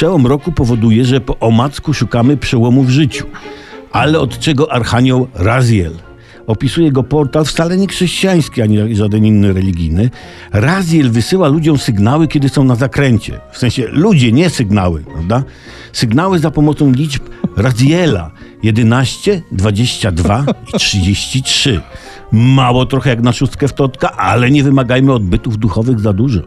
przełom roku powoduje, że po omacku szukamy przełomu w życiu. Ale od czego Archanioł Raziel? Opisuje go portal wcale nie chrześcijański, ani żaden inny religijny. Raziel wysyła ludziom sygnały, kiedy są na zakręcie. W sensie ludzie, nie sygnały, prawda? Sygnały za pomocą liczb Raziela 11, 22 i 33. Mało trochę jak na szóstkę w totka, ale nie wymagajmy odbytów duchowych za dużo.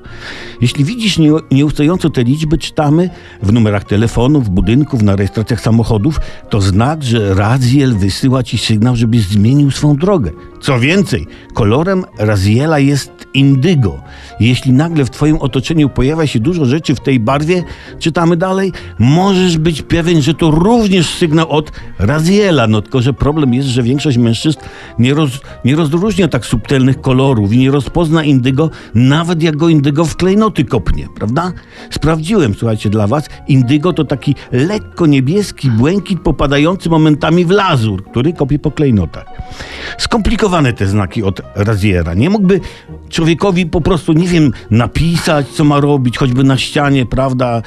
Jeśli widzisz nie, nieustająco te liczby, czytamy w numerach telefonów, budynków, na rejestracjach samochodów, to znak, że Raziel wysyła ci sygnał, żebyś zmienił swą drogę. Co więcej, kolorem Raziela jest indygo. Jeśli nagle w twoim otoczeniu pojawia się dużo rzeczy w tej barwie, czytamy dalej, możesz być pewien, że to również sygnał od Raziela. No tylko, że problem jest, że większość mężczyzn nie, roz, nie rozróżnia tak subtelnych kolorów i nie rozpozna indygo, nawet jak go indygo w klejnoty kopnie, prawda? Sprawdziłem, słuchajcie, dla was, indygo to taki lekko niebieski błękit popadający momentami w lazur, który kopie po klejnotach. Skomplikowane te znaki od Raziera. Nie mógłby człowiekowi po prostu, nie wiem, napisać, co ma robić, choćby na ścianie, prawda?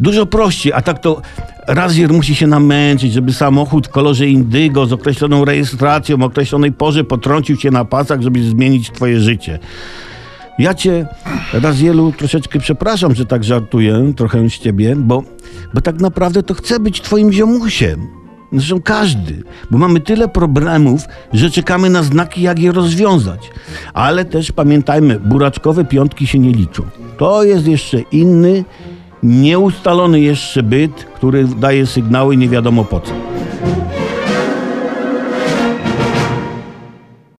Dużo prościej, a tak to Razier musi się namęczyć, żeby samochód w kolorze indygo z określoną rejestracją, określonej porze potrącił się na pasach, żeby zmienić twoje życie. Ja cię, Razielu, troszeczkę przepraszam, że tak żartuję, trochę z ciebie, bo, bo tak naprawdę to chcę być twoim ziomusiem. Zresztą każdy, bo mamy tyle problemów, że czekamy na znaki, jak je rozwiązać. Ale też pamiętajmy, buraczkowe piątki się nie liczą. To jest jeszcze inny, nieustalony jeszcze byt, który daje sygnały nie wiadomo po co.